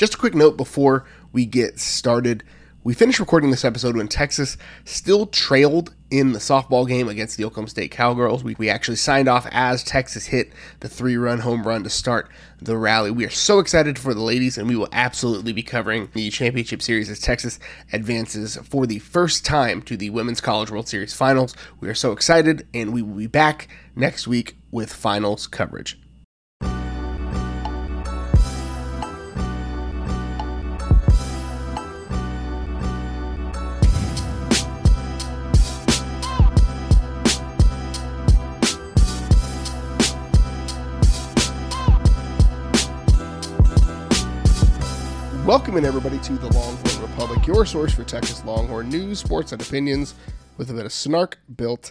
Just a quick note before we get started. We finished recording this episode when Texas still trailed in the softball game against the Oklahoma State Cowgirls. We, we actually signed off as Texas hit the three run home run to start the rally. We are so excited for the ladies, and we will absolutely be covering the championship series as Texas advances for the first time to the Women's College World Series finals. We are so excited, and we will be back next week with finals coverage. Welcome in everybody to the Longhorn Republic, your source for Texas Longhorn news, sports, and opinions with a bit of snark built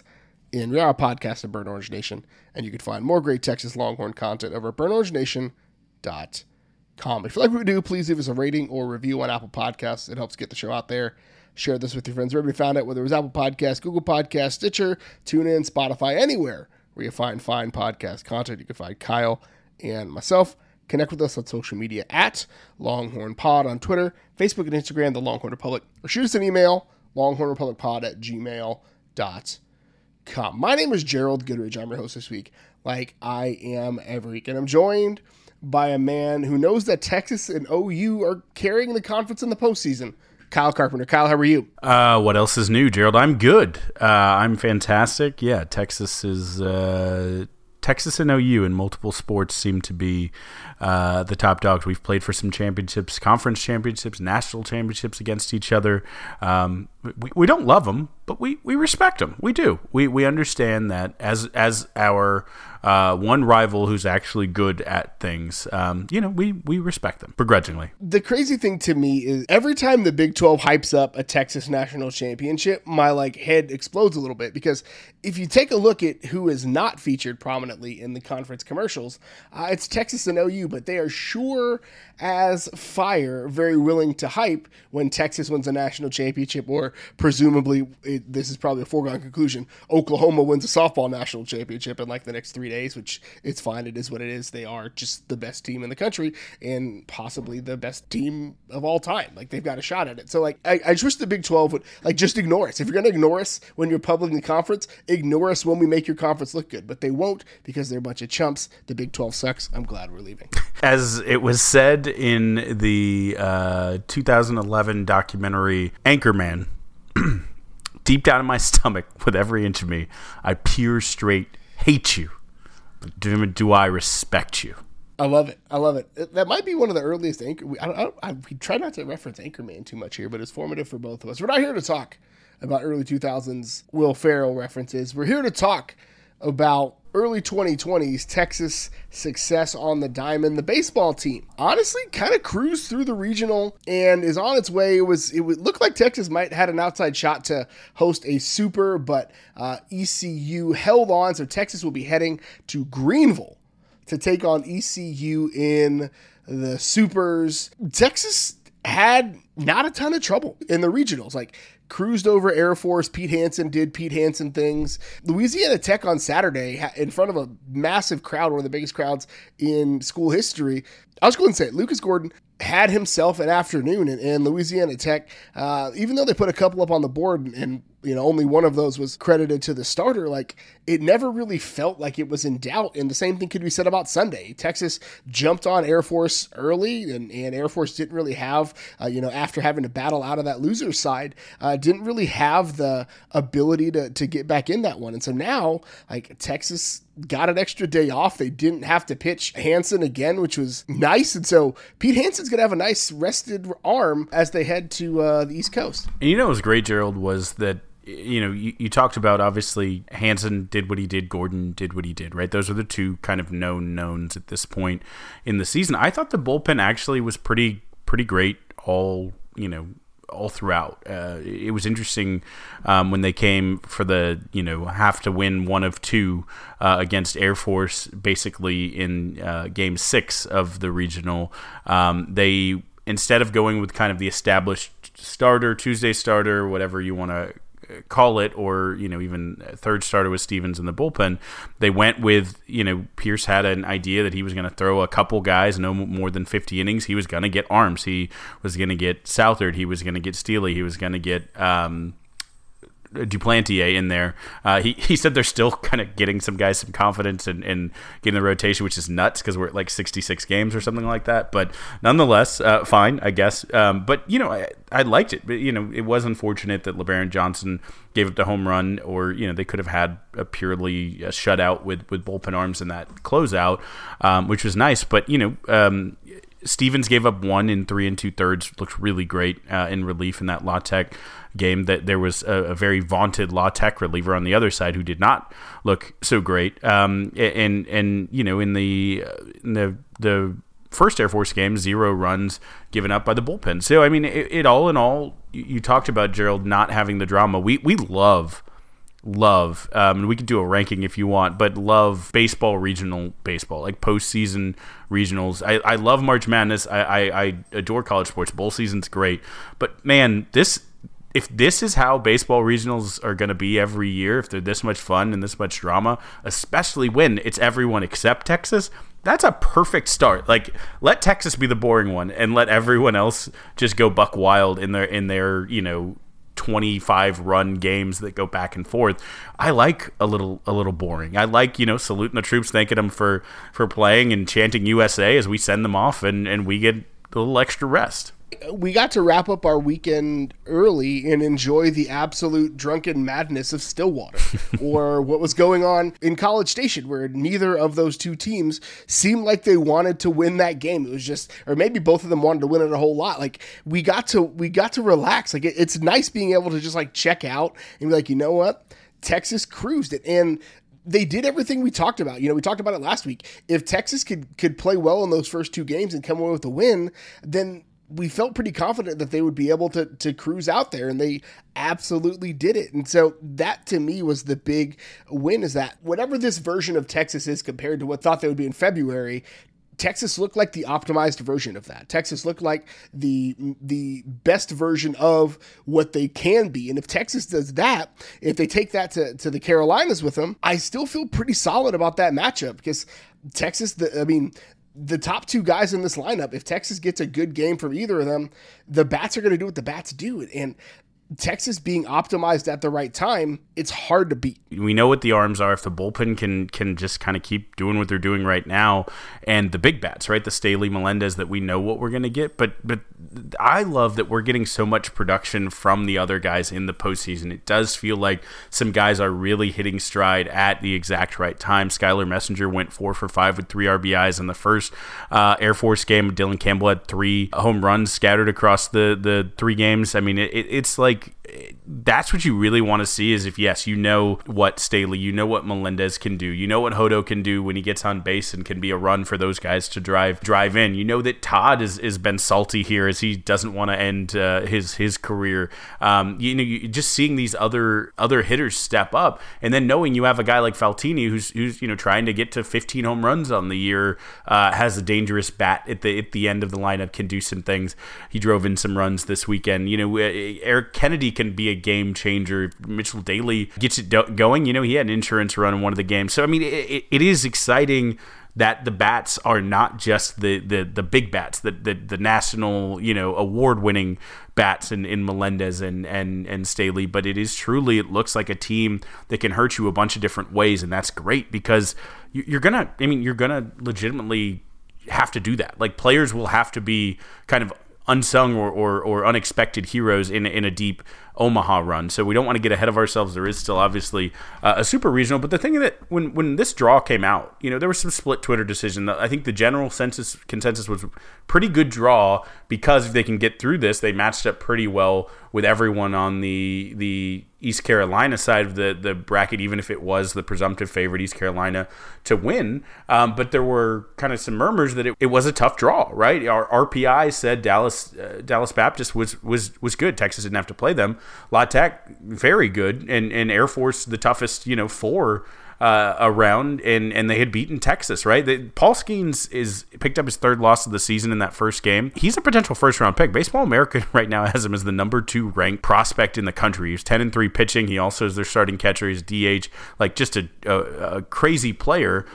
in. We are a podcast of Burnt Orange Nation, and you can find more great Texas Longhorn content over at burntorangenation.com. If you like what we do, please leave us a rating or review on Apple Podcasts. It helps get the show out there. Share this with your friends wherever you found it, whether it was Apple Podcasts, Google Podcasts, Stitcher, TuneIn, Spotify, anywhere where you find fine podcast content. You can find Kyle and myself. Connect with us on social media at Longhorn Pod on Twitter, Facebook, and Instagram, The Longhorn Republic, or shoot us an email, longhornrepublicpod at gmail.com. My name is Gerald Goodridge. I'm your host this week, like I am every week. And I'm joined by a man who knows that Texas and OU are carrying the conference in the postseason. Kyle Carpenter. Kyle, how are you? Uh, what else is new, Gerald? I'm good. Uh, I'm fantastic. Yeah, Texas is. Uh, Texas and OU in multiple sports seem to be uh, the top dogs. We've played for some championships, conference championships, national championships against each other. Um, we, we don't love them, but we, we respect them. We do. We, we understand that as as our uh, one rival who's actually good at things, um, you know, we, we respect them begrudgingly. The crazy thing to me is every time the Big 12 hypes up a Texas national championship, my like head explodes a little bit because if you take a look at who is not featured prominently in the conference commercials, uh, it's Texas and OU, but they are sure as fire very willing to hype when Texas wins a national championship, or presumably, it, this is probably a foregone conclusion, Oklahoma wins a softball national championship in like the next three days, which it's fine. It is what it is. They are just the best team in the country and possibly the best team of all time. Like they've got a shot at it. So like, I, I just wish the Big 12 would like just ignore us. If you're going to ignore us when you're public in the conference, ignore us when we make your conference look good. But they won't because they're a bunch of chumps. The Big 12 sucks. I'm glad we're leaving. As it was said in the uh, 2011 documentary Anchorman, deep down in my stomach, with every inch of me, I pure straight hate you. Do, do I respect you? I love it. I love it. That might be one of the earliest anchor. I, don't, I, don't, I we try not to reference Anchorman too much here, but it's formative for both of us. We're not here to talk about early 2000s Will Ferrell references. We're here to talk about early 2020s Texas success on the diamond. The baseball team honestly kind of cruised through the regional and is on its way. It was it would look like Texas might had an outside shot to host a super, but uh, ECU held on, so Texas will be heading to Greenville to take on ECU in the supers. Texas had not a ton of trouble in the regionals. Like cruised over Air Force. Pete Hansen did Pete Hansen things. Louisiana Tech on Saturday in front of a massive crowd, one of the biggest crowds in school history. I was going to say Lucas Gordon had himself an afternoon, and, and Louisiana Tech, uh, even though they put a couple up on the board and, and you know only one of those was credited to the starter like it never really felt like it was in doubt and the same thing could be said about sunday texas jumped on air force early and, and air force didn't really have uh, you know after having to battle out of that loser side uh, didn't really have the ability to, to get back in that one and so now like texas got an extra day off. They didn't have to pitch Hansen again, which was nice. And so Pete Hansen's going to have a nice rested arm as they head to uh, the East Coast. And you know what was great, Gerald, was that you know, you, you, talked about obviously Hansen did what he did, Gordon did what he did, right? Those are the two kind of known knowns at this point in the season. I thought the bullpen actually was pretty pretty great all you know all throughout. Uh, it was interesting um, when they came for the you know have to win one of two uh, against Air Force, basically in uh, Game Six of the regional. Um, they instead of going with kind of the established starter, Tuesday starter, whatever you want to call it, or you know even third starter with Stevens in the bullpen. They went with you know Pierce had an idea that he was going to throw a couple guys no more than 50 innings. He was going to get arms. He was going to get Southard. He was going to get Sthele. He was going to get um, Duplantier in there. Uh, he he said they're still kind of getting some guys some confidence and, getting the rotation, which is nuts because we're at like 66 games or something like that. But nonetheless, uh, fine, I guess. Um, but you know, I, I liked it. But you know, it was unfortunate that LeBaron Johnson gave up the home run, or you know, they could have had a purely uh, shutout with with bullpen arms in that closeout, um, which was nice. But you know. Um, Stevens gave up one in three and two thirds. Looks really great uh, in relief in that La Tech game that there was a, a, very vaunted La Tech reliever on the other side who did not look so great. Um, and and you know in the in the the first Air Force game, zero runs given up by the bullpen. So I mean, it, it all in all, you, you, talked about Gerald not having the drama. We we love. Love, um, and we could do a ranking if you want, but love baseball, regional baseball, like postseason regionals. I, I love March Madness. I, I, I adore college sports. Bowl season's great, but man, this if this is how baseball regionals are going to be every year, if they're this much fun and this much drama, especially when it's everyone except Texas, that's a perfect start. Like let Texas be the boring one and let everyone else just go buck wild in their in their, you know, 25 run games that go back and forth. I like a little a little boring. I like, you know, saluting the troops, thanking them for for playing and chanting USA as we send them off and and we get a little extra rest we got to wrap up our weekend early and enjoy the absolute drunken madness of Stillwater or what was going on in College Station, where neither of those two teams seemed like they wanted to win that game. It was just, or maybe both of them wanted to win it a whole lot. Like we got to, we got to relax. Like it, it's nice being able to just like check out and be like, you know what? Texas cruised it. And they did everything we talked about. You know, we talked about it last week. If Texas could could play well in those first two games and come away with a win, then we felt pretty confident that they would be able to to cruise out there and they absolutely did it and so that to me was the big win is that whatever this version of texas is compared to what thought they would be in february Texas looked like the optimized version of that. Texas looked like the the best version of what they can be. And if Texas does that, if they take that to, to the Carolinas with them, I still feel pretty solid about that matchup because Texas, the, I mean, the top two guys in this lineup, if Texas gets a good game from either of them, the bats are going to do what the bats do. And Texas being optimized at the right time, it's hard to beat. We know what the arms are. If the bullpen can can just kind of keep doing what they're doing right now, and the big bats, right, the Stehly Melendez that we know what we're going to get. But but I love that we're getting so much production from the other guys in the postseason. It does feel like some guys are really hitting stride at the exact right time. Skyler Messenger went four for five with three RBIs in the first uh, Air Force game. Dylan Campbell had three home runs scattered across the the three games. I mean, it, it's like like that's what you really want to see is if yes you know what Stehly you know what Melendez can do you know what Hodo can do when he gets on base and can be a run for those guys to drive drive in. You know that Todd has, has been salty here as he doesn't want to end uh, his his career. Um, you know you, just seeing these other other hitters step up and then knowing you have a guy like Faltini who's who's you know trying to get to 15 home runs on the year uh, has a dangerous bat at the at the end of the lineup can do some things. He drove in some runs this weekend. You know Eric Kennedy Kennedy can be a game changer. Mitchell Daly gets it do- going. You know, he had an insurance run in one of the games. So, I mean, it, it is exciting that the bats are not just the the, the big bats, the, the, the national, you know, award winning bats in, in Melendez and, and, and Stehly, but it is truly, it looks like a team that can hurt you a bunch of different ways. And that's great because you're to, I mean, you're to legitimately have to do that. Like players will have to be kind of unsung or, or, or unexpected heroes in, in a deep Omaha run. So we don't want to get ahead of ourselves. There is still obviously uh, a super regional, but the thing that when when this draw came out, you know, there was some split Twitter decision. I think the general census consensus was pretty good draw because if they can get through this, they matched up pretty well with everyone on the the East Carolina side of the the bracket, even if it was the presumptive favorite East Carolina to win. Um, but there were kind of some murmurs that it, it, was a tough draw, right? Our RPI said Dallas uh, Dallas Baptist was was was good. Texas didn't have to play them. La Tech very good, and and Air Force the toughest, you know, four uh, around, and and they had beaten Texas, right? They, Paul Skenes is picked up his third loss of the season in that first game. He's a potential first round pick. Baseball America right now has him as the number two ranked prospect in the country. He's ten and three pitching. He also is their starting catcher. He's DH, like just a, a, a crazy player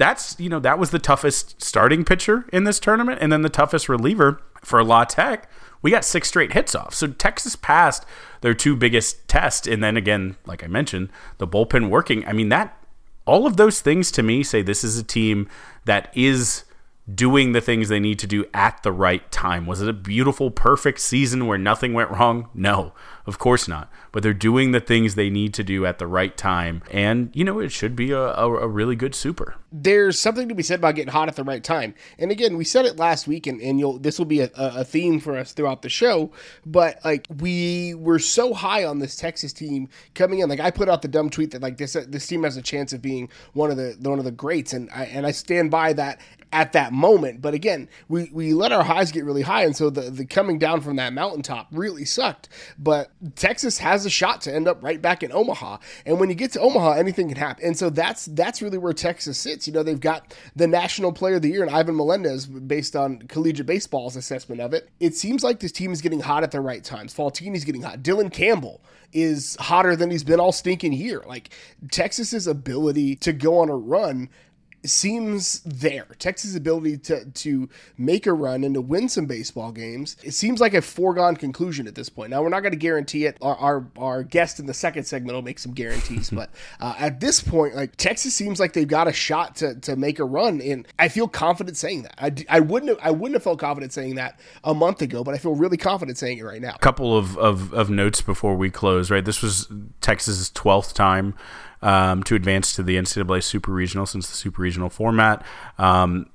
that's you know that was the toughest starting pitcher in this tournament, and then the toughest reliever for La Tech. We got six straight hits off. So Texas passed their two biggest tests, and then again, like I mentioned, the bullpen working. I mean that all of those things to me say this is a team that is doing the things they need to do at the right time. Was it a beautiful, perfect season where nothing went wrong? No, of course not. But they're doing the things they need to do at the right time. And, you know, it should be a, a, a really good super. There's something to be said about getting hot at the right time. And again, we said it last week, and, and you'll this will be a, a theme for us throughout the show. But like we were so high on this Texas team coming in. Like I put out the dumb tweet that like this this team has a chance of being one of the one of the greats, and I and I stand by that at that moment. But again, we, we let our highs get really high, and so the, the coming down from that mountaintop really sucked. But Texas has a shot to end up right back in Omaha. And when you get to Omaha, anything can happen. And so that's that's really where Texas sits. You know, they've got the National Player of the Year and Ivan Melendez based on collegiate baseball's assessment of it. It seems like this team is getting hot at the right times. Faltini's getting hot. Dylan Campbell is hotter than he's been all stinking year. Like Texas's ability to go on a run seems there. Texas' ability to to make a run and to win some baseball games, it seems like a foregone conclusion at this point. Now we're not going to guarantee it. Our, our, our guest in the second segment will make some guarantees, but uh, at this point, like Texas seems like they've got a shot to, to make a run, and I feel confident saying that. I, I wouldn't have, I wouldn't have felt confident saying that a month ago, but I feel really confident saying it right now. A couple of, of, of notes before we close. Right, this was Texas's twelfth time um, to advance to the NCAA Super Regional since the Super Regional format. Um,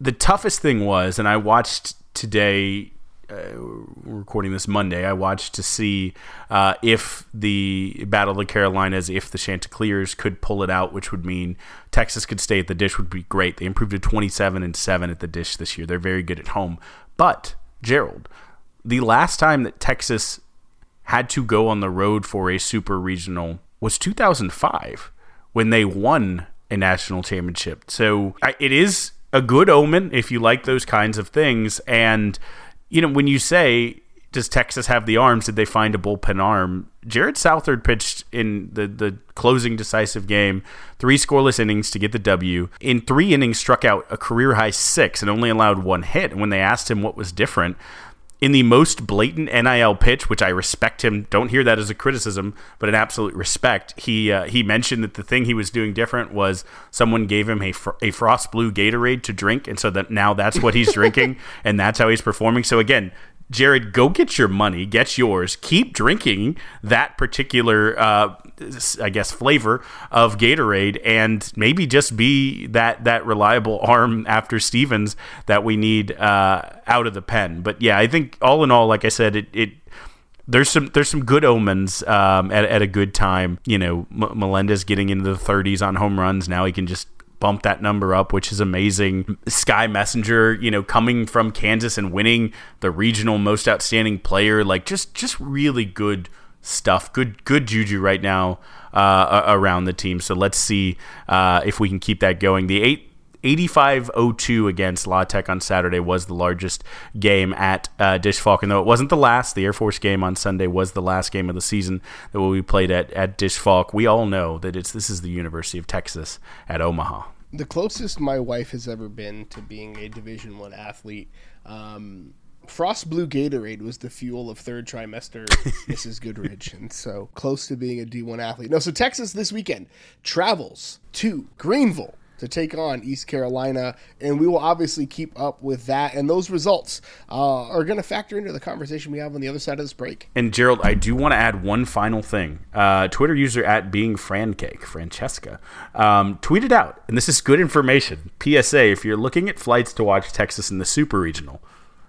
the toughest thing was, and I watched today. Uh, recording this Monday, I watched to see uh, if the Battle of the Carolinas, if the Chanticleers could pull it out, which would mean Texas could stay at the Disch, would be great. They improved to 27 and 7 at the Disch this year. They're very good at home. But, Gerald, the last time that Texas had to go on the road for a super regional was 2005 when they won a national championship. So it is a good omen if you like those kinds of things. And, you know, when you say, does Texas have the arms? Did they find a bullpen arm? Jared Southard pitched in the, the closing decisive game, three scoreless innings to get the W. In three innings, struck out a career high six and only allowed one hit. And when they asked him what was different, in the most blatant NIL pitch, which I respect him. Don't hear that as a criticism, but an absolute respect. He uh, he mentioned that the thing he was doing different was someone gave him a fr- a frost blue Gatorade to drink, and so that now that's what he's drinking, and that's how he's performing. So again, Jared, go get your money, get yours. Keep drinking that particular, uh, I guess, flavor of Gatorade, and maybe just be that that reliable arm after Stevens that we need uh, out of the pen. But yeah, I think all in all, like I said, it, it there's some there's some good omens um, at, at a good time. You know, M- Melendez getting into the 30s on home runs. Now he can just bump that number up, which is amazing. Sky Messenger, you know, coming from Kansas and winning the regional most outstanding player, like just just really good stuff. Good good juju right now uh, around the team. So let's see uh, if we can keep that going. The eight 85-02 against La Tech on Saturday was the largest game at uh, Disch-Falk. though it wasn't the last, the Air Force game on Sunday was the last game of the season that will be played at, at Disch-Falk. We all know that it's this is the University of Texas at Omaha. The closest my wife has ever been to being a Division One athlete. Um, Frost Blue Gatorade was the fuel of third trimester Mrs. Goodridge, and so close to being a D1 athlete. No, so Texas this weekend travels to Greenville to take on East Carolina, and we will obviously keep up with that. And those results uh, are going to factor into the conversation we have on the other side of this break. And Gerald, I do want to add one final thing. Uh, Twitter user at being Francake, Francesca, um, tweeted out, and this is good information. PSA: If you're looking at flights to watch Texas in the Super Regional.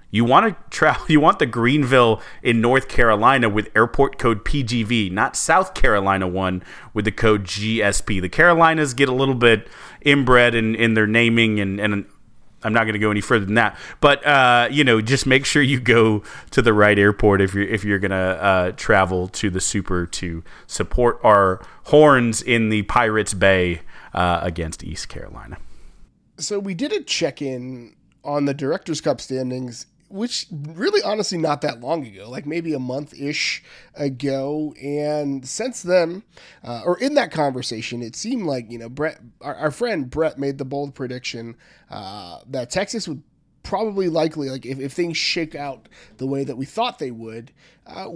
You want to travel. You want the Greenville in North Carolina with airport code PGV, not South Carolina one with the code GSP. The Carolinas get a little bit inbred in, in their naming, and, and I'm not going to go any further than that. But uh, you know, just make sure you go to the right airport if you're if you're going to uh, travel to the Super to support our horns in the Pirates Bay uh, against East Carolina. So we did a check in on the Directors Cup standings which really honestly not that long ago, like maybe a month ish ago. And since then, uh, or in that conversation, it seemed like, you know, Brett, our, our friend Brett made the bold prediction uh, that Texas would probably likely, like if, if things shake out the way that we thought they would, uh,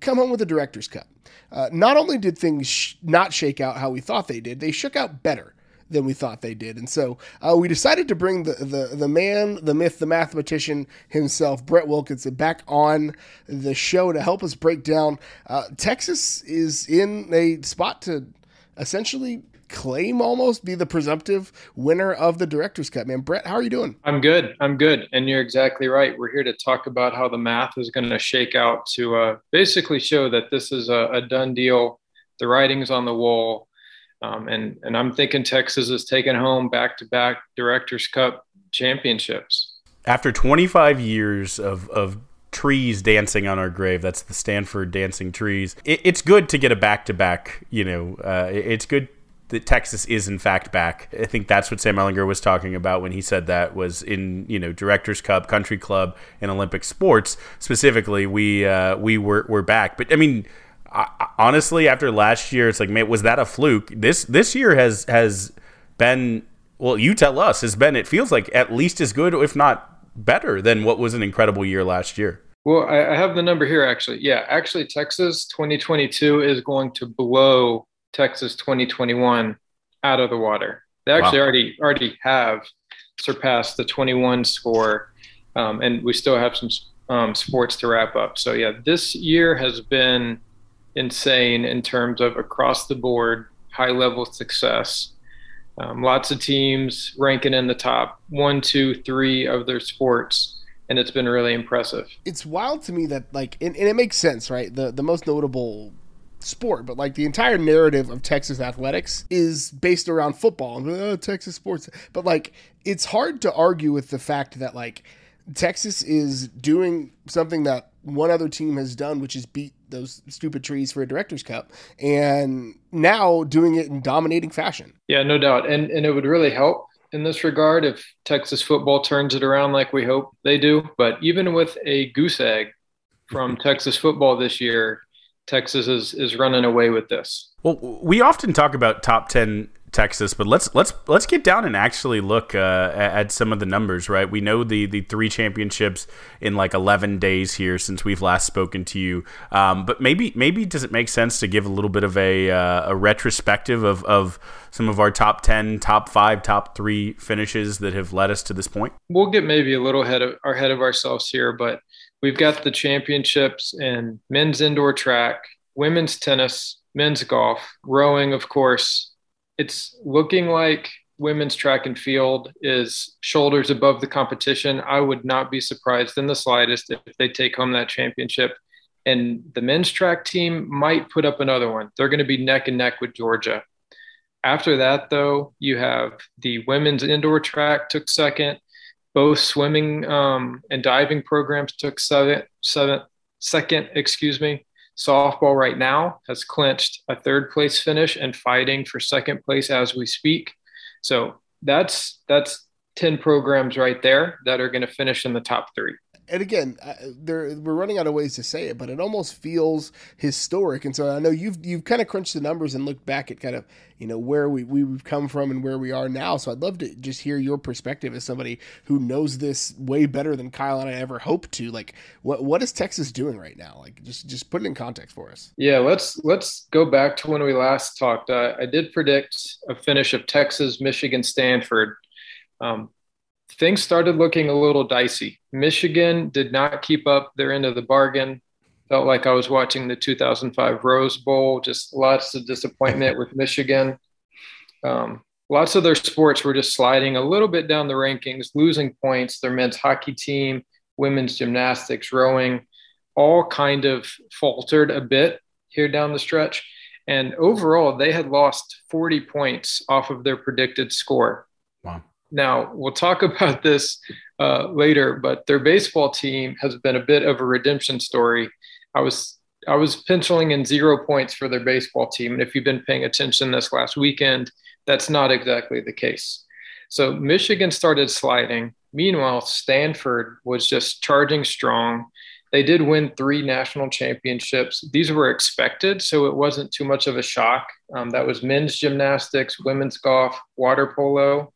come home with a Director's Cup. Uh, not only did things sh- not shake out how we thought they did, they shook out better than we thought they did. And so uh, we decided to bring the, the, the man, the myth, the mathematician himself, Brett Wilkinson, back on the show to help us break down. Uh, Texas is in a spot to essentially claim almost be the presumptive winner of the director's cup man brett how are you doing? I'm good. I'm good. And you're exactly right. We're here to talk about how the math is going to shake out to uh, basically show that this is a, a done deal. The writing's on the wall um, and and I'm thinking Texas is taking home back to back Directors Cup championships. After 25 years of of trees dancing on our grave. That's the Stanford dancing trees. It, it's good to get a back to back. You know, uh, it, it's good that Texas is in fact back. I think that's what Sam Ehlinger was talking about when he said that was in you know Directors Cup, Country Club, and Olympic sports specifically. We uh, we were were back, but I mean I, honestly, after last year, it's like, man, was that a fluke? This this year has has been well. You tell us has been. It feels like at least as good, if not better, than what was an incredible year last year. Well, I, I have the number here actually. Yeah, actually, Texas 2022 is going to blow Texas 2021 out of the water. They actually wow. already already have surpassed the 21 score, um, and we still have some um, sports to wrap up. So yeah, this year has been insane in terms of across the board high level success. Um, lots of teams ranking in the top one, two, three of their sports, and it's been really impressive. It's wild to me that like, and, and it makes sense, right? The the most notable sport, but like the entire narrative of Texas athletics is based around football and oh, Texas sports. But like, it's hard to argue with the fact that like Texas is doing something that one other team has done, which is beat those stupid trees for a director's cup, and now doing it in dominating fashion. Yeah, no doubt, and and it would really help in this regard if Texas football turns it around like we hope they do. But even with a goose egg from Texas football this year, Texas is is running away with this. Well, we often talk about top ten Texas, but let's let's let's get down and actually look uh, at some of the numbers. Right, we know the the three championships in like eleven days here since we've last spoken to you. Um, but maybe maybe does it make sense to give a little bit of a uh, a retrospective of of some of our top ten, top five, top three finishes that have led us to this point? We'll get maybe a little ahead of ahead of ourselves here, but we've got the championships in men's indoor track, women's tennis, men's golf, rowing, of course it's looking like women's track and field is shoulders above the competition. I would not be surprised in the slightest if they take home that championship. And the men's track team might put up another one. They're going to be neck and neck with Georgia. After that, though, you have the women's indoor track took second. Both swimming um, and diving programs took seven, seven, second, excuse me. Softball right now has clinched a third place finish and fighting for second place as we speak. So that's that's 10 programs right there that are going to finish in the top 3 and again, we're running out of ways to say it, but it almost feels historic. And so I know you've you've kind of crunched the numbers and looked back at kind of you know where we we've come from and where we are now. So I'd love to just hear your perspective as somebody who knows this way better than Kyle and I ever hoped to. Like, what what is Texas doing right now? Like, just just put it in context for us. Yeah, let's let's go back to when we last talked. Uh, I did predict a finish of Texas, Michigan, Stanford. Um, things started looking a little dicey. Michigan did not keep up their end of the bargain. Felt like I was watching the 2005 Rose Bowl. Just lots of disappointment with Michigan. Um, lots of their sports were just sliding a little bit down the rankings, losing points. Their men's hockey team, women's gymnastics, rowing, all kind of faltered a bit here down the stretch. And overall, they had lost 40 points off of their predicted score. Wow now we'll talk about this uh, later, but their baseball team has been a bit of a redemption story. I was I was penciling in zero points for their baseball team, and if you've been paying attention this last weekend, that's not exactly the case. So Michigan started sliding. Meanwhile, Stanford was just charging strong. They did win three national championships. These were expected, so it wasn't too much of a shock. Um, that was men's gymnastics, women's golf, water polo.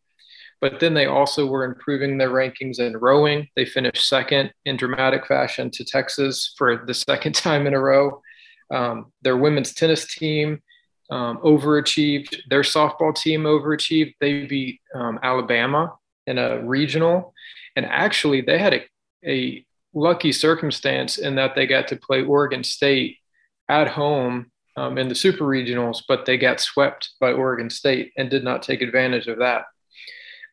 But then they also were improving their rankings in rowing. They finished second in dramatic fashion to Texas for the second time in a row. Um, their women's tennis team um, overachieved. Their softball team overachieved. They beat um, Alabama in a regional. And actually, they had a, a lucky circumstance in that they got to play Oregon State at home um, in the super regionals, but they got swept by Oregon State and did not take advantage of that.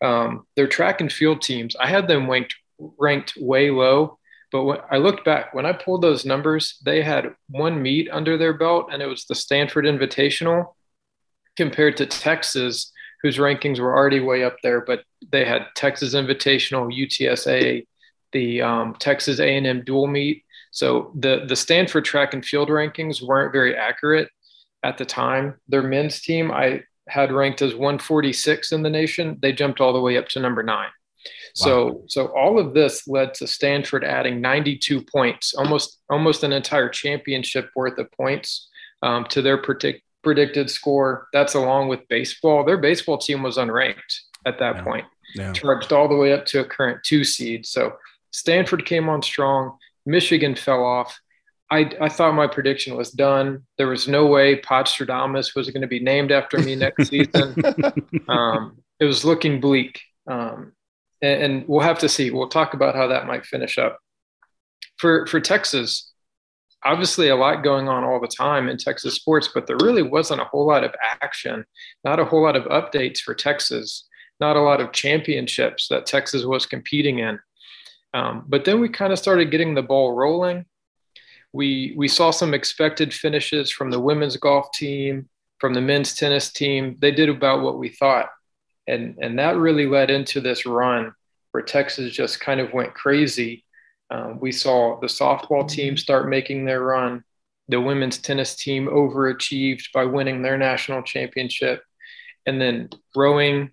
Um, their track and field teams, I had them ranked ranked way low, but when I looked back, when I pulled those numbers, they had one meet under their belt, and it was the Stanford Invitational, compared to Texas, whose rankings were already way up there, but they had Texas Invitational, UTSA, the um, Texas A&M dual meet. So the the Stanford track and field rankings weren't very accurate at the time. Their men's team I had ranked as 146 in the nation. They jumped all the way up to number nine. Wow. So so all of this led to Stanford adding 92 points, almost almost an entire championship worth of points um, to their predict, predicted score. That's along with baseball. Their baseball team was unranked at that yeah. point, yeah. charged all the way up to a current two seed. So Stanford came on strong. Michigan fell off. I, I thought my prediction was done. There was no way Podstradamus was going to be named after me next season. Um, it was looking bleak. Um, and, and, we'll have to see. We'll talk about how that might finish up. For, for Texas, obviously a lot going on all the time in Texas sports, but there really wasn't a whole lot of action, not a whole lot of updates for Texas, not a lot of championships that Texas was competing in. Um, but then we kind of started getting the ball rolling. We we saw some expected finishes from the women's golf team, from the men's tennis team. They did about what we thought, and and that really led into this run where Texas just kind of went crazy. Um, we saw the softball team start making their run. The women's tennis team overachieved by winning their national championship, and then rowing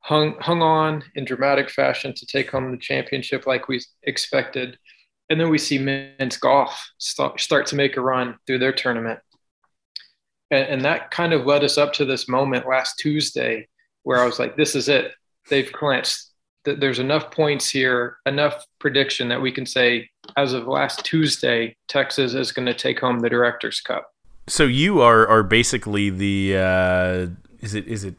hung hung on in dramatic fashion to take home the championship like we expected. And then we see men's golf start, start to make a run through their tournament. And, and that kind of led us up to this moment last Tuesday where I was like, this is it. They've clinched. There's enough points here, enough prediction that we can say, as of last Tuesday, Texas is going to take home the Directors Cup. So you are are basically the uh, is it is it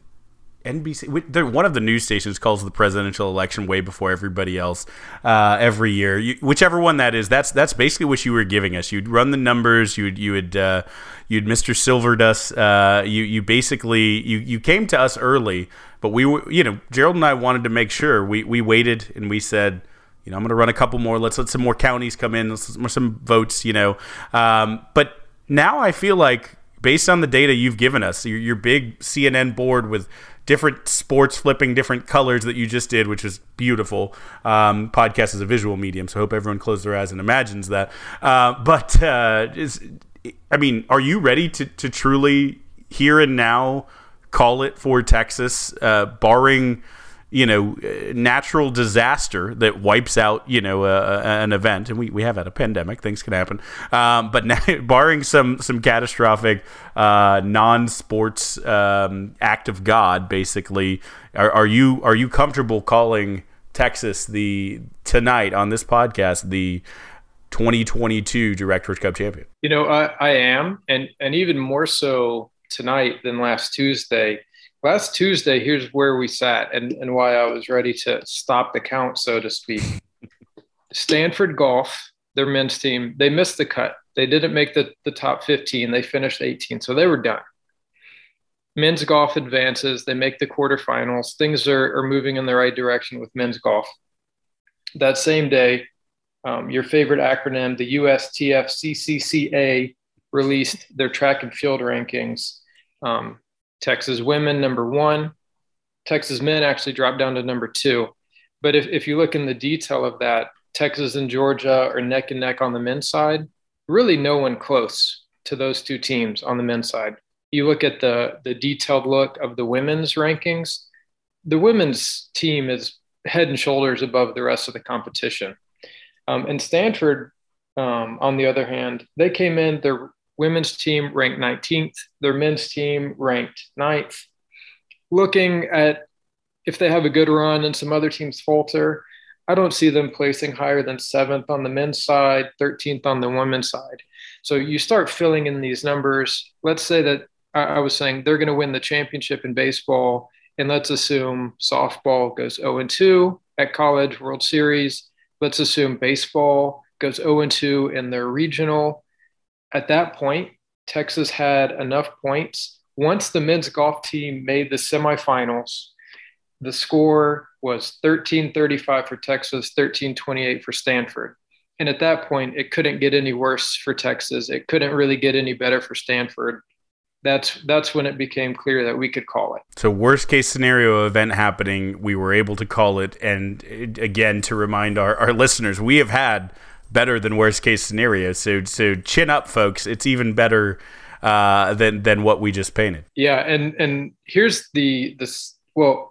NBC, one of the news stations calls the presidential election way before everybody else uh, every year. You, whichever one that is, that's that's basically what you were giving us. You'd run the numbers. You'd you would uh, you'd Mr. Silverdust. Uh, you you basically you you came to us early, but we were you know Gerald and I wanted to make sure we we waited and we said. You know, I'm going to run a couple more. Let's let some more counties come in. Let's some, some votes. You know, um, but now I feel like based on the data you've given us, your, your big CNN board with different sports flipping different colors that you just did, which is beautiful. Um, podcast is a visual medium, so I hope everyone closes their eyes and imagines that. Uh, but uh, is, I mean, are you ready to, to truly here and now call it for Texas, uh, barring – you know, natural disaster that wipes out, you know, uh, an event, and we, we have had a pandemic, things can happen. Um, but now, barring some some catastrophic uh, non-sports um, act of God, basically, are, are you are you comfortable calling Texas the tonight on this podcast the 2022 Directors Cup champion? You know, I, I am, and and even more so tonight than last Tuesday last Tuesday, here's where we sat and, and why I was ready to stop the count, so to speak. Stanford Golf, their men's team, they missed the cut. They didn't make the, the top 15. They finished 18, so they were done. Men's golf advances. They make the quarterfinals. Things are, are moving in the right direction with men's golf. That same day, um, your favorite acronym, the USTF CCCA, released their track and field rankings. Um, Texas women number one, Texas men actually dropped down to number two. But if, if you look in the detail of that, Texas and Georgia are neck and neck on the men's side. Really, no one close to those two teams on the men's side. You look at the the detailed look of the women's rankings. The women's team is head and shoulders above the rest of the competition. Um, and Stanford, um, on the other hand, they came in. Their women's team ranked 19th. Their men's team ranked 9th. Looking at if they have a good run and some other teams falter, I don't see them placing higher than seventh on the men's side, 13th on the women's side. So you start filling in these numbers. Let's say that I was saying they're going to win the championship in baseball, and let's assume softball goes 0 2 at College World Series. Let's assume baseball goes 0 2 in their regional. At that point, Texas had enough points. Once the men's golf team made the semifinals, the score was 1335 for Texas, 1328 for Stanford. And at that point, it couldn't get any worse for Texas. It couldn't really get any better for Stanford. That's that's when it became clear that we could call it. So worst case scenario event happening, we were able to call it. And eh, again, to remind our, our listeners, we have had better than worst case scenario. So so chin up, folks. It's even better uh, than than what we just painted. Yeah, and and here's the this well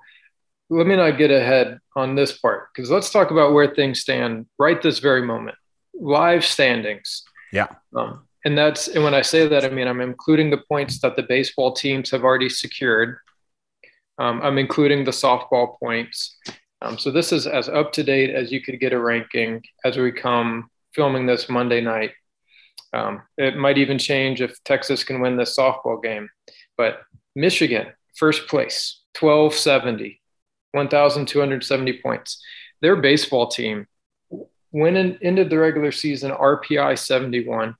let me not get ahead on this part because let's talk about where things stand right this very moment. Live standings. Yeah. Um, and that's and when I say that, I mean I'm including the points that the baseball teams have already secured. Um, I'm including the softball points. Um, so this is as up to date as you could get a ranking as we come filming this Monday night. Um, it might even change if Texas can win this softball game. But Michigan, first place, 1270. 1,270 points. Their baseball team went in, ended the regular season RPI 71,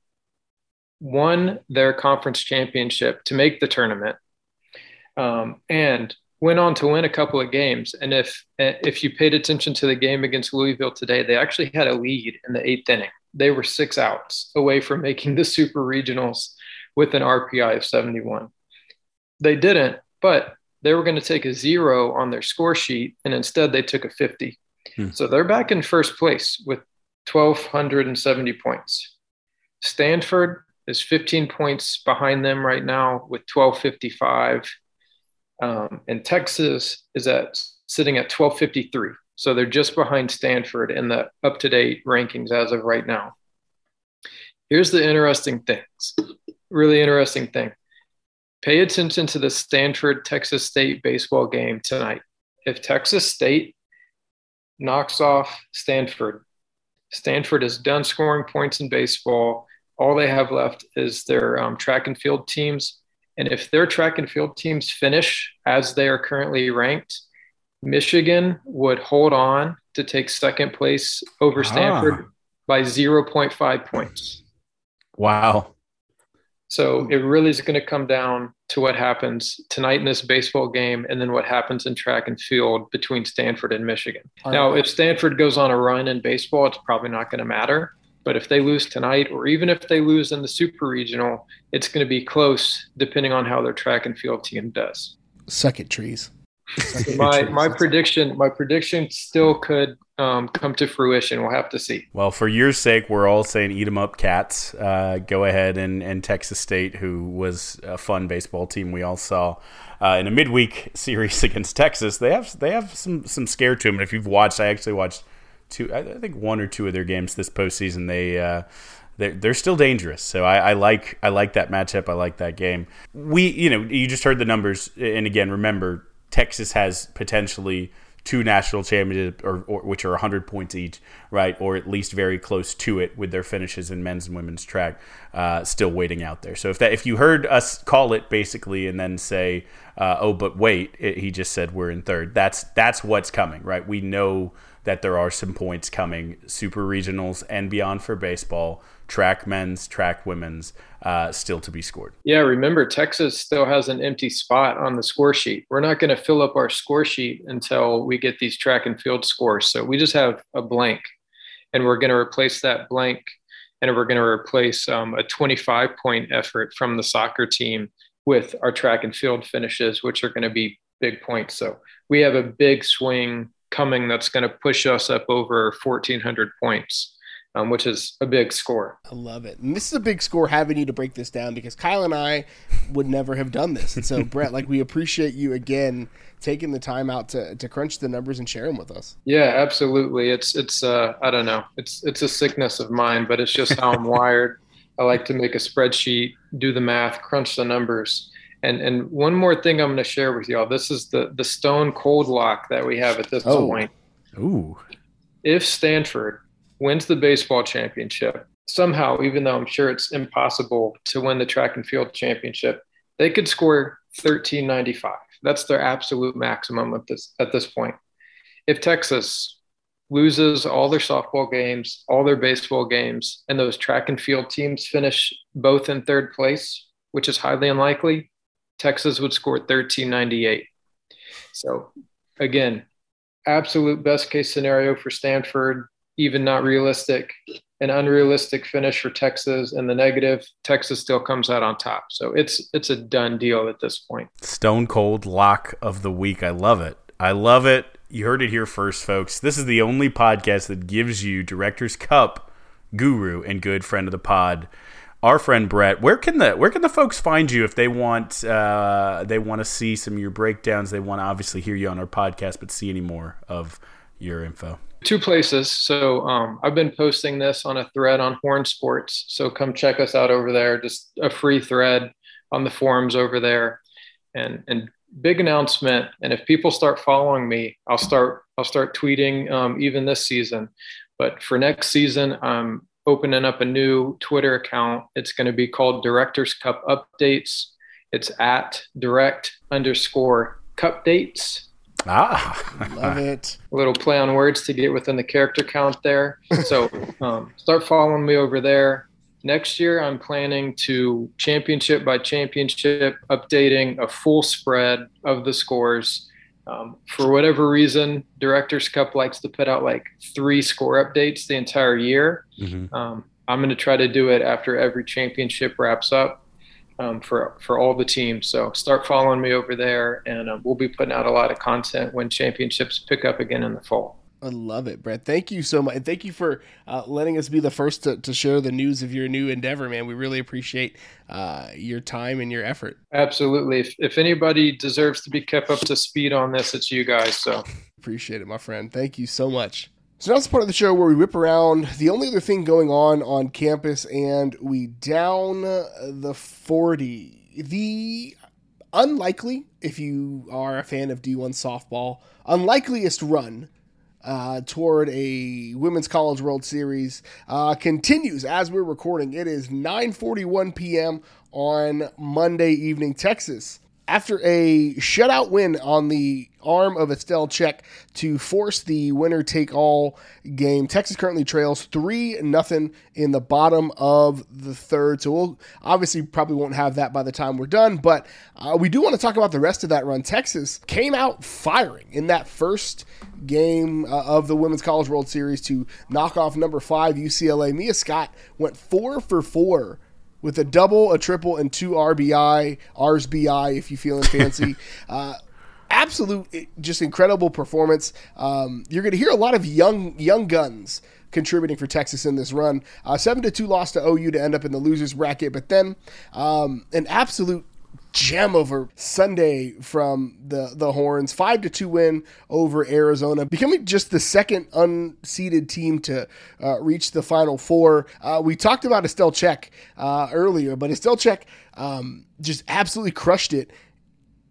won their conference championship to make the tournament, um, and went on to win a couple of games. And if if you paid attention to the game against Louisville today, they actually had a lead in the eighth inning. They were six outs away from making the super regionals with an RPI of 71. They didn't, but they were going to take a zero on their score sheet, and instead they took a 50. Hmm. So they're back in first place with 1,270 points. Stanford is 15 points behind them right now with 1,255. Um, and Texas is at sitting at 1,253. So they're just behind Stanford in the up to date rankings as of right now. Here's the interesting things, really interesting thing pay attention to the Stanford Texas State baseball game tonight. If Texas State knocks off Stanford, Stanford is done scoring points in baseball. All they have left is their um, track and field teams. And if their track and field teams finish as they are currently ranked, Michigan would hold on to take second place over Stanford ah. by 0.5 points. Wow. So it really is going to come down to what happens tonight in this baseball game and then what happens in track and field between Stanford and Michigan. Now, if Stanford goes on a run in baseball, it's probably not going to matter. But if they lose tonight, or even if they lose in the super regional, it's going to be close depending on how their track and field team does. Second trees my my prediction my prediction still could um, come to fruition. We'll have to see. Well, for your sake, we're all saying eat 'em up, cats. Uh, go ahead and, and Texas State, who was a fun baseball team we all saw uh, in a midweek series against Texas. They have they have some some scare to them. And if you've watched, I actually watched two, I think one or two of their games this postseason. They uh, they're, they're still dangerous. So I, I, like I like that matchup. I like that game. We you know you just heard the numbers, and again remember Texas has potentially two national championships, or, or, which are 100 points each, right, or at least very close to it with their finishes in men's and women's track, uh, still waiting out there. So if that if you heard us call it basically and then say, uh, oh, but wait, it, he just said we're in third. That's that's what's coming, right? We know that there are some points coming, super regionals and beyond for baseball, track men's, track women's, uh, still to be scored. Yeah, remember, Texas still has an empty spot on the score sheet. We're not going to fill up our score sheet until we get these track and field scores. So we just have a blank, and we're going to replace that blank and we're going to replace um, a 25 point effort from the soccer team with our track and field finishes, which are going to be big points. So we have a big swing coming that's going to push us up over 1,400 points um, which is a big score. I love it. And this is a big score having you to break this down because Kyle and I would never have done this. And so, Brett, like, we appreciate you again taking the time out to, to crunch the numbers and share them with us. Yeah, absolutely. It's, it's, uh, I don't know, it's, it's a sickness of mine, but it's just how I'm wired. I like to make a spreadsheet, do the math, crunch the numbers. And, and one more thing I'm going to share with y'all. This is the, the stone cold lock that we have at this oh. point. Ooh. If Stanford wins the baseball championship, somehow, even though I'm sure it's impossible to win the track and field championship, they could score 1395. That's their absolute maximum at this at this point. If Texas loses all their softball games, all their baseball games, and those track and field teams finish both in third place, which is highly unlikely, Texas would score 1398. So again, absolute best case scenario for Stanford even not realistic, an unrealistic finish for Texas and the negative, Texas still comes out on top. So it's it's a done deal at this point. Stone cold lock of the week. I love it. I love it. You heard it here first, folks. This is the only podcast that gives you Director's Cup guru and good friend of the pod, our friend Brett. Where can the where can the folks find you if they want uh, they want to see some of your breakdowns? They want to obviously hear you on our podcast, but see any more of your info two places. So um, I've been posting this on a thread on Horn Sports. So come check us out over there. Just a free thread on the forums over there, and and big announcement. And if people start following me, I'll start I'll start tweeting um, even this season. But for next season, I'm opening up a new Twitter account. It's going to be called Directors Cup Updates. It's at direct underscore cup dates Ah, love it. A little play on words to get within the character count there. So um, start following me over there. Next year, I'm planning to championship by championship, updating a full spread of the scores. Um, for whatever reason, Directors Cup likes to put out like three score updates the entire year. Mm-hmm. Um, I'm going to try to do it after every championship wraps up um, for for all the teams. So start following me over there, and uh, we'll be putting out a lot of content when championships pick up again in the fall. I love it, Brett. Thank you so much. And thank you for uh, letting us be the first to, to share the news of your new endeavor, man. We really appreciate uh, your time and your effort. Absolutely. If, if anybody deserves to be kept up to speed on this, it's you guys. So appreciate it, my friend. Thank you so much. So now's the part of the show where we whip around the only other thing going on on campus and we down the 40. The unlikely, if you are a fan of D1 softball, unlikeliest run uh, toward a women's college world series uh, continues as we're recording. It is 9.41 p.m on monday evening. Texas after a shutout win on the arm of Estelle Czech to force the winner take all game. Texas currently trails 3 nothing in the bottom of the third. So we'll obviously probably won't have that by the time we're done, but uh, we do want to talk about the rest of that run. Texas came out firing in that first game uh, of the Women's College World Series to knock off number 5 UCLA. Mia Scott went 4 for 4 with a double, a triple, and two RBI, RSBI if you feeling fancy. uh, absolute, just incredible performance. Um, you're going to hear a lot of young young guns contributing for Texas in this run. Uh, seven to two loss to OU to end up in the losers bracket, but then um, an absolute gem over Sunday from the the Horns, five to two win over Arizona, becoming just the second unseeded team to uh, reach the Final Four. Uh, we talked about Estelle Czech uh, earlier, but Estelle Czech um, just absolutely crushed it.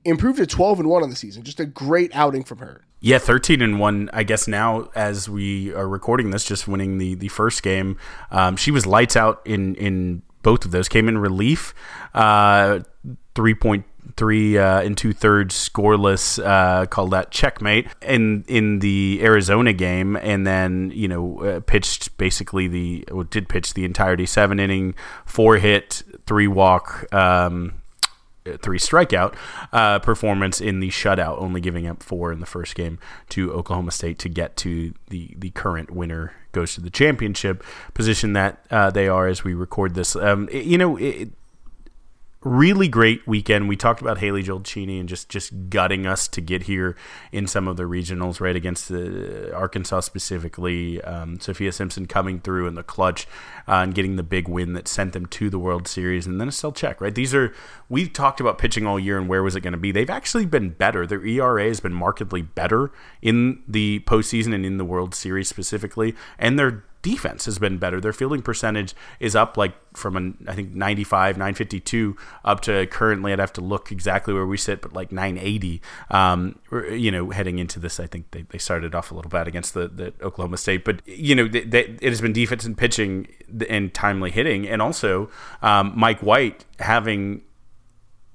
Improved to twelve and one on the season. Just a great outing from her. Yeah, thirteen and one. I guess now as we are recording this, just winning the the first game, um, she was lights out in in both of those. Came in relief. Uh, 3.3 uh, and two thirds scoreless, uh, called that checkmate in in the Arizona game, and then you know uh, pitched basically the well, did pitch the entirety seven inning, four hit, three walk. Um, three strikeout uh, performance in the shutout, only giving up four in the first game to Oklahoma State to get to the the current winner goes to the championship position that uh, they are as we record this. Um, it, you know, it, really great weekend. We talked about Haley Dolcini and just just gutting us to get here in some of the regionals, right against the Arkansas specifically. Um, Sophia Simpson coming through in the clutch uh, and getting the big win that sent them to the World Series, and then a Estelle Czech, Right, these are we've talked about pitching all year and where was it going to be. They've actually been better. Their ERA has been markedly better in the postseason and in the World Series specifically, and their defense has been better. Their fielding percentage is up like from an, I think 95, 952 up to currently I'd have to look exactly where we sit, but like 980. Um, you know, heading into this, I think they, they started off a little bad against the, the Oklahoma State, but you know, they, they, it has been defense and pitching and timely hitting, and also um, Mike White having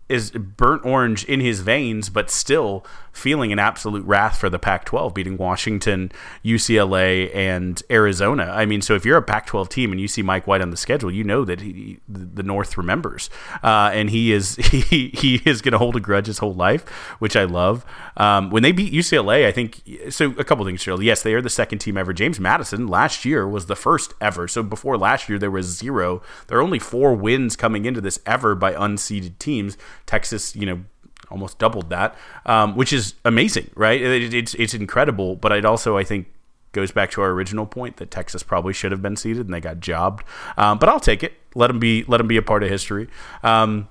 is burnt orange in his veins, but still feeling an absolute wrath for the Pac 12, beating Washington, UCLA, and Arizona. I mean, so if you're a Pac 12 team and you see Mike White on the schedule, you know that he, the North remembers. Uh, and he is he, he is going to hold a grudge his whole life, which I love. Um, when they beat UCLA, I think so. A couple things, Cheryl. Yes, they are the second team ever. James Madison last year was the first ever. So before last year, there was zero. There are only four wins coming into this ever by unseeded teams. Texas, you know, almost doubled that, um, which is amazing, right? It, it's it's incredible. But it also I think goes back to our original point that Texas probably should have been seeded and they got jobbed. Um, but I'll take it. Let them be. Let them be a part of history. Um,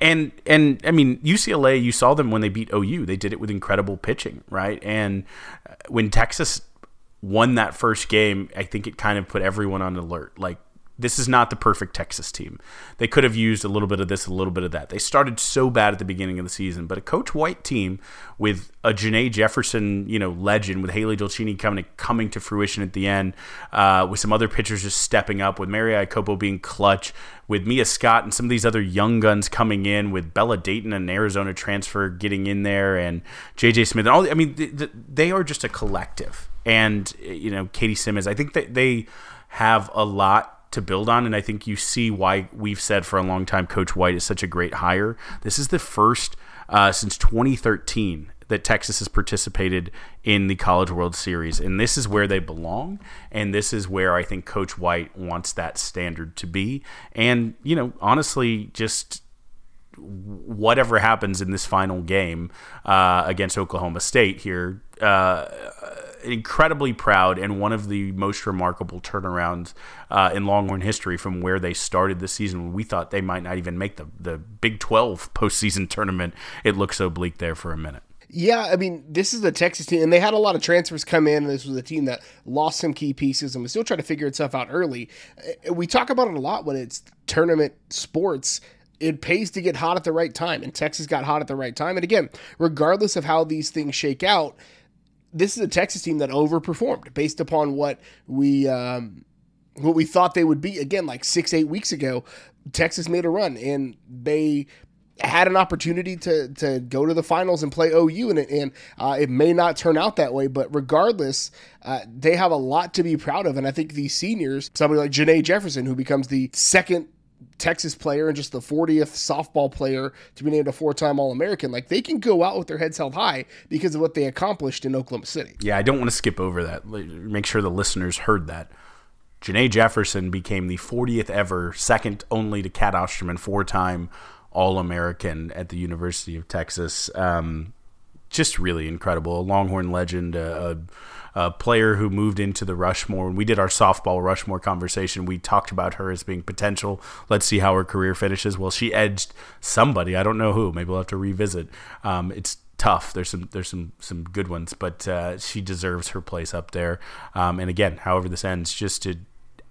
and and I mean UCLA, you saw them when they beat OU. They did it with incredible pitching, right? And when Texas won that first game, I think it kind of put everyone on alert. Like this is not the perfect Texas team. They could have used a little bit of this, a little bit of that. They started so bad at the beginning of the season, but a Coach White team with a Janae Jefferson, you know, legend, with Haley Dolcini coming coming to fruition at the end, uh, with some other pitchers just stepping up, with Mary Iakopo being clutch, with Mia Scott and some of these other young guns coming in, with Bella Dayton, an Arizona transfer, getting in there, and JJ Smith, and all. I mean, they are just a collective, and you know, Katie Simmons. I think that they have a lot to build on. And I think you see why we've said for a long time Coach White is such a great hire. This is the first uh, since 2013 that Texas has participated in the College World Series. And this is where they belong. And this is where I think Coach White wants that standard to be. And, you know, honestly, just whatever happens in this final game uh, against Oklahoma State here. Uh, incredibly proud and one of the most remarkable turnarounds uh, in Longhorn history from where they started the season when we thought they might not even make the, the Big 12 postseason tournament. It looked so bleak there for a minute. Yeah, I mean, this is the Texas team, and they had a lot of transfers come in. And this was a team that lost some key pieces and was still trying to figure itself out early. Uh, we talk about it a lot when it's tournament sports it pays to get hot at the right time, and Texas got hot at the right time. And again, regardless of how these things shake out, this is a Texas team that overperformed based upon what we um, what we thought they would be. Again, like six eight weeks ago, Texas made a run and they had an opportunity to to go to the finals and play OU and it and uh, it may not turn out that way, but regardless, uh, they have a lot to be proud of. And I think these seniors, somebody like Janae Jefferson, who becomes the second Texas player and just the 40th softball player to be named a four time All American, like they can go out with their heads held high because of what they accomplished in Oklahoma City. Yeah, I don't want to skip over that. Make sure the listeners heard that. Janae Jefferson became the 40th ever, second only to Cat Osterman, four time All American at the University of Texas. Um, just really incredible. A Longhorn legend, a, a player who moved into the Rushmore. When we did our softball Rushmore conversation, we talked about her as being potential. Let's see how her career finishes. Well, she edged somebody. I don't know who. Maybe we'll have to revisit. Um, it's tough. There's some there's some some good ones, but uh, she deserves her place up there. Um, and again, however this ends, just to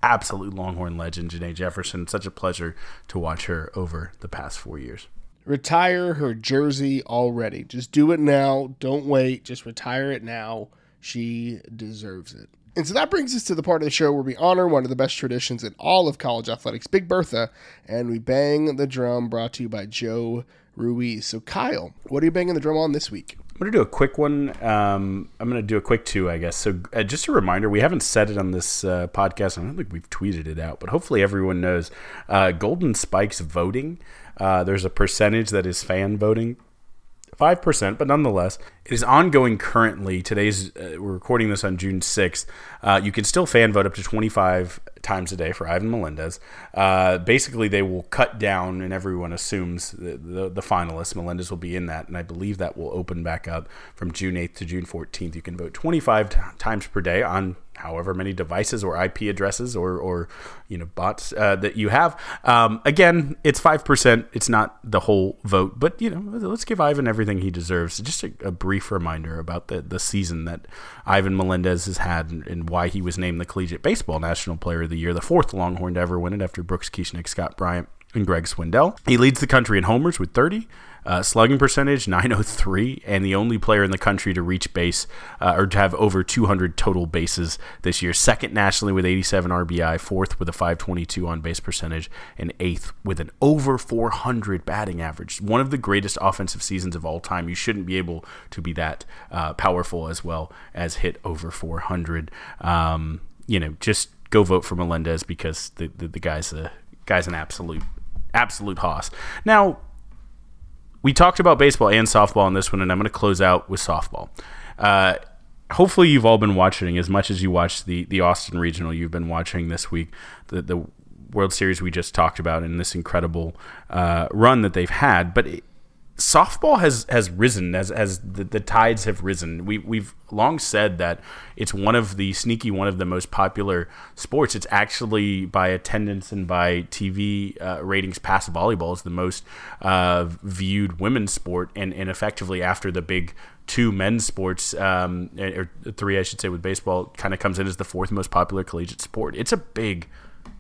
absolute Longhorn legend, Janae Jefferson. Such a pleasure to watch her over the past four years. Retire her jersey already. Just do it now. Don't wait. Just retire it now. She deserves it. And so that brings us to the part of the show where we honor one of the best traditions in all of college athletics, Big Bertha, and we bang the drum brought to you by Joe Ruiz. So, Kyle, what are you banging the drum on this week? I'm going to do a quick one. Um, I'm going to do a quick two, I guess. So, uh, just a reminder we haven't said it on this uh, podcast. I don't think we've tweeted it out, but hopefully everyone knows uh, Golden Spikes voting. Uh, there's a percentage that is fan voting 5%, but nonetheless, it is ongoing currently. Today's, uh, we're recording this on June 6th. Uh, you can still fan vote up to 25 times a day for Ivan Melendez. Uh, basically, they will cut down, and everyone assumes the, the, the, finalists. Melendez will be in that, and I believe that will open back up from June 8th to June 14th. You can vote 25 t- times per day on however many devices or IP addresses or, or you know bots uh, that you have. Um, again, it's five percent. It's not the whole vote, but you know, let's give Ivan everything he deserves. Just a, a brief reminder about the the season that Ivan Melendez has had and, and, why he was named the Collegiate Baseball National Player of the Year, the fourth Longhorn to ever win it after Brooks Kieschnick, Scott Bryant, and Greg Swindell. He leads the country in homers with 30. Uh, slugging percentage 903, and the only player in the country to reach base uh, or to have over 200 total bases this year. Second nationally with 87 RBI, fourth with a 522 on base percentage, and eighth with an over 400 batting average. One of the greatest offensive seasons of all time. You shouldn't be able to be that uh, powerful as well as hit over 400. Um, you know, just go vote for Melendez because the, the, the guy's a guy's an absolute absolute hoss. Now we talked about baseball and softball in this one, and I'm going to close out with softball. Uh, hopefully, you've all been watching as much as you watched the the Austin Regional. You've been watching this week the the World Series we just talked about and this incredible uh, run that they've had. But it, softball has has risen as as the, the, tides have risen. We we've long said that it's one of the sneaky one of the most popular sports. It's actually by attendance and by TV uh, ratings past volleyball is the most uh, viewed women's sport, and and effectively after the big two men's sports um, or three I should say with baseball kind of comes in as the fourth most popular collegiate sport. It's a big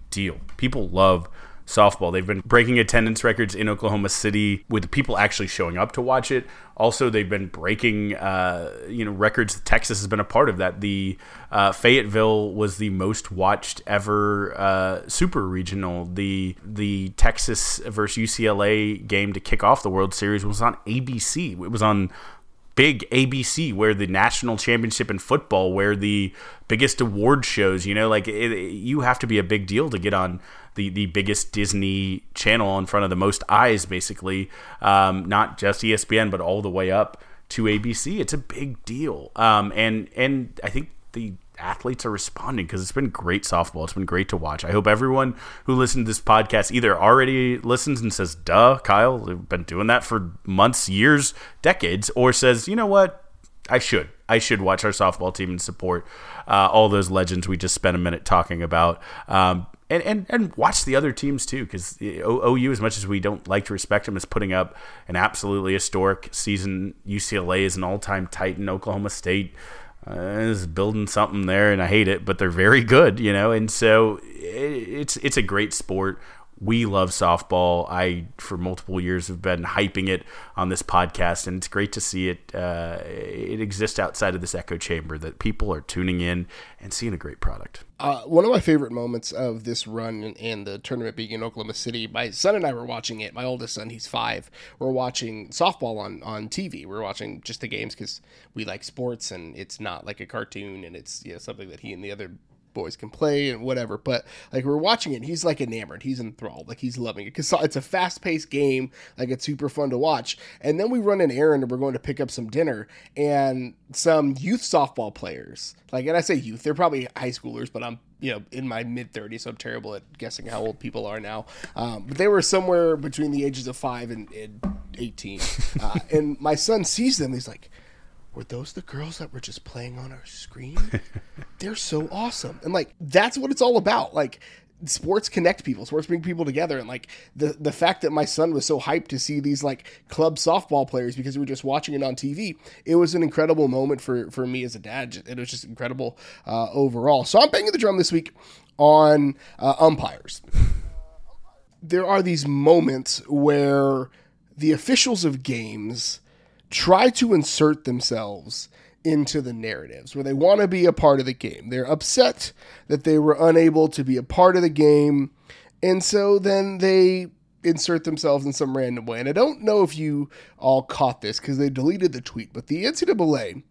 deal. People love softball. They've been breaking attendance records in Oklahoma City with people actually showing up to watch it. Also, they've been breaking uh, you know records. Texas has been a part of that. The uh, Fayetteville was the most watched ever uh, super regional. The the Texas versus UCLA game to kick off the World Series was on ABC. It was on big ABC, where the national championship in football, where the biggest award shows, you know, like it, you have to be a big deal to get on the, the biggest Disney channel in front of the most eyes, basically, um, not just ESPN, but all the way up to ABC. It's a big deal. Um, and, and I think the athletes are responding because it's been great softball. It's been great to watch. I hope everyone who listened to this podcast either already listens and says, duh, Kyle, we've been doing that for months, years, decades, or says, you know what? I should. I should watch our softball team and support uh, all those legends we just spent a minute talking about. Um, and, and, and watch the other teams too, because OU, as much as we don't like to respect them, is putting up an absolutely historic season. UCLA is an all time Titan. Oklahoma State uh, is building something there, and I hate it, but they're very good, you know. And so it's it's a great sport. We love softball. I, for multiple years, have been hyping it on this podcast, and it's great to see it. Uh, it exists outside of this echo chamber that people are tuning in and seeing a great product. Uh, one of my favorite moments of this run and, the tournament being in Oklahoma City, my son and I were watching it. My oldest son, he's five. We're watching softball on, on TV. We're watching just the games because we like sports and it's not like a cartoon and it's you know something that he and the other boys can play and whatever. But like we're watching it, he's like enamored. He's enthralled. Like he's loving it because it's a fast paced game. Like it's super fun to watch. And then we run an errand and we're going to pick up some dinner and some youth softball players. Like, and I say youth, they're probably high schoolers, but I'm you know in my mid 30s, so I'm terrible at guessing how old people are now. Um, but they were somewhere between the ages of five and, and 18. Uh, and my son sees them. He's like were those the girls that were just playing on our screen? They're so awesome. And like that's what it's all about. Like sports connect people, sports bring people together. And like the the fact that my son was so hyped to see these like club softball players because we were just watching it on TV, it was an incredible moment for for me as a dad. It was just incredible uh, overall. So I'm banging the drum this week on uh, umpires. There are these moments where the officials of games try to insert themselves into the narratives where they want to be a part of the game. They're upset that they were unable to be a part of the game. And so then they insert themselves in some random way. And I don't know if you all caught this because they deleted the tweet, but the NCAA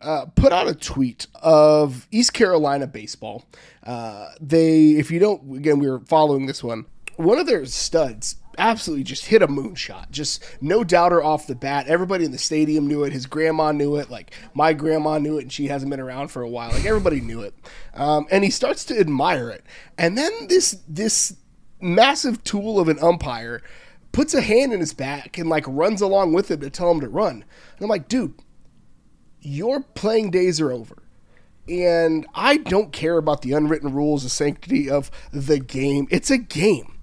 uh, put out a tweet of East Carolina baseball. Uh, they, if you don't, again, we were following this one. One of their studs absolutely just hit a moonshot. Just no doubter off the bat. Everybody in the stadium knew it. His grandma knew it. Like my grandma knew it, and she hasn't been around for a while. Like everybody knew it. Um, and he starts to admire it. And then this this massive tool of an umpire puts a hand in his back and like runs along with him to tell him to run. And I'm like, dude, your playing days are over. And I don't care about the unwritten rules, the sanctity of the game. It's a game.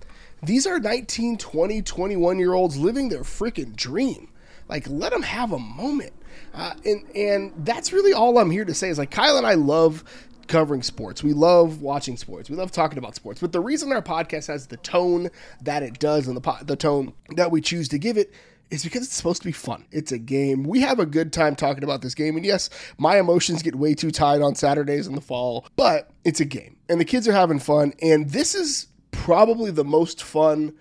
These are 19, 20, 21 year olds living their freaking dream. Like, let them have a moment. Uh, and and that's really all I'm here to say is like Kyle and I love covering sports. We love watching sports. We love talking about sports. But the reason our podcast has the tone that it does and the po- the tone that we choose to give it is because it's supposed to be fun. It's a game. We have a good time talking about this game. And yes, my emotions get way too tied on Saturdays in the fall, but it's a game. And the kids are having fun. And this is probably the most fun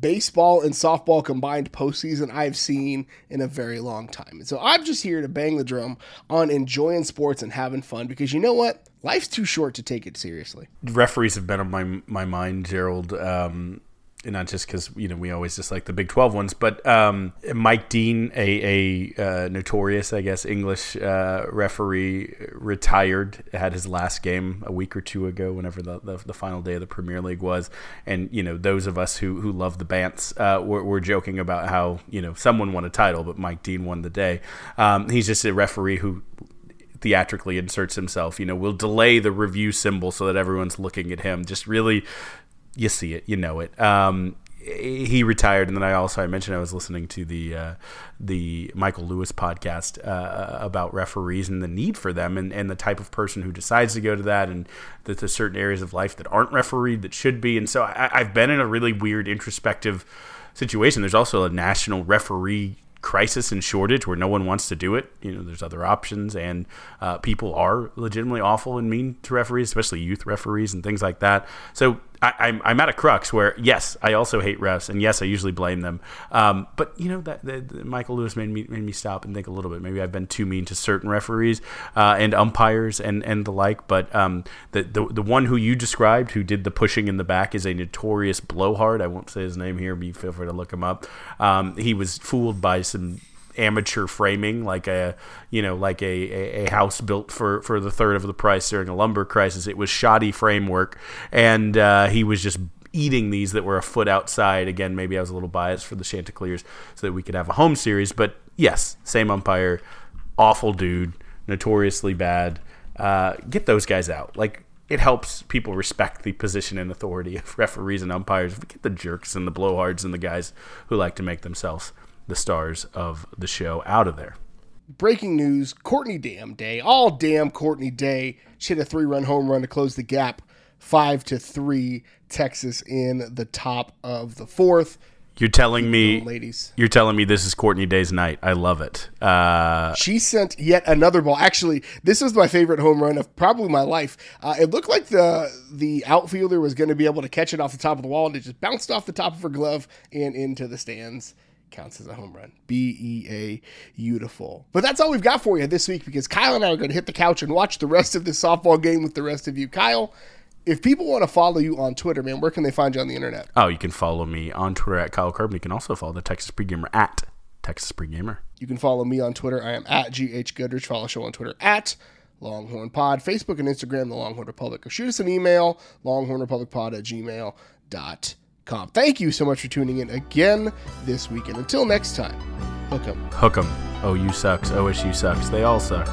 baseball and softball combined postseason I've seen in a very long time. And so I'm just here to bang the drum on enjoying sports and having fun because you know what? Life's too short to take it seriously. Referees have been on my my mind, Gerald. Um, not just because you know we always just like the Big Twelve ones, but um, Mike Dean, a, a uh, notorious, I guess, English uh, referee, retired. Had his last game a week or two ago, whenever the, the, the, final day of the Premier League was. And you know, those of us who who love the Bants uh, were, were, joking about how you know someone won a title, but Mike Dean won the day. Um, he's just a referee who theatrically inserts himself. You know, will delay the review symbol so that everyone's looking at him. Just really you see it, you know it. Um, he retired, and then I also I mentioned I was listening to the uh, the Michael Lewis podcast uh, about referees and the need for them, and, and the type of person who decides to go to that, and that there's certain areas of life that aren't refereed that should be. And so I, I've been in a really weird introspective situation. There's also a national referee crisis and shortage where no one wants to do it. You know, there's other options, and uh, people are legitimately awful and mean to referees, especially youth referees and things like that. So I, am I'm, I'm at a crux where yes, I also hate refs, and yes, I usually blame them. Um, but you know that, that, Michael Lewis made me made me stop and think a little bit. Maybe I've been too mean to certain referees uh, and umpires and, and the like. But um, the, the the one who you described, who did the pushing in the back, is a notorious blowhard. I won't say his name here, but feel free to look him up. Um, he was fooled by some amateur framing, like a you know like a, a, house built for for the third of the price during a lumber crisis. It was shoddy framework, and uh, he was just eating these that were a foot outside. Again, maybe I was a little biased for the Chanticleers so that we could have a home series, but yes, same umpire, awful dude, notoriously bad. Uh, get those guys out. Like it helps people respect the position and authority of referees and umpires. If we get the jerks and the blowhards and the guys who like to make themselves the stars of the show out of there. Breaking news Courtney Damn Day, all damn Courtney Day. She hit a three run home run to close the gap, five to three. Texas in the top of the fourth. You're telling me, ladies. You're telling me this is Courtney Day's night. I love it. Uh, she sent yet another ball. Actually, this was my favorite home run of probably my life. Uh, it looked like the the outfielder was going to be able to catch it off the top of the wall, and it just bounced off the top of her glove and into the stands counts as a home run. B E A beautiful. But that's all we've got for you this week because Kyle and I are going to hit the couch and watch the rest of this softball game with the rest of you. Kyle, if people want to follow you on Twitter, man, where can they find you on the internet? Oh, you can follow me on Twitter at Kyle Carbon. You can also follow the Texas Pregamer at Texas Pregamer. You can follow me on Twitter. I am at GH Goodridge. Follow the show on Twitter at Longhorn Pod, Facebook and Instagram, The Longhorn Republic. Or shoot us an email, longhornrepublicpod at gmail.com comp. Thank you so much for tuning in again this week. And until next time, hook 'em. Hook 'em. Oh, OU sucks. OSU sucks. They all suck.